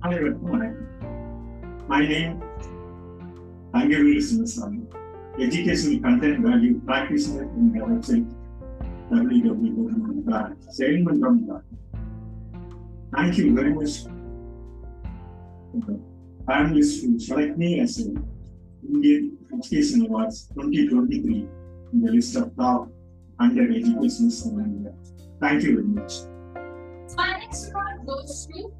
Hi, good morning. My name Angeru Sinasan, education content value practice in Galaxy. Thank you very much families who select me as an Indian Education Awards 2023 in the list of top 100 educationists in India. Thank you very much. Our next award goes to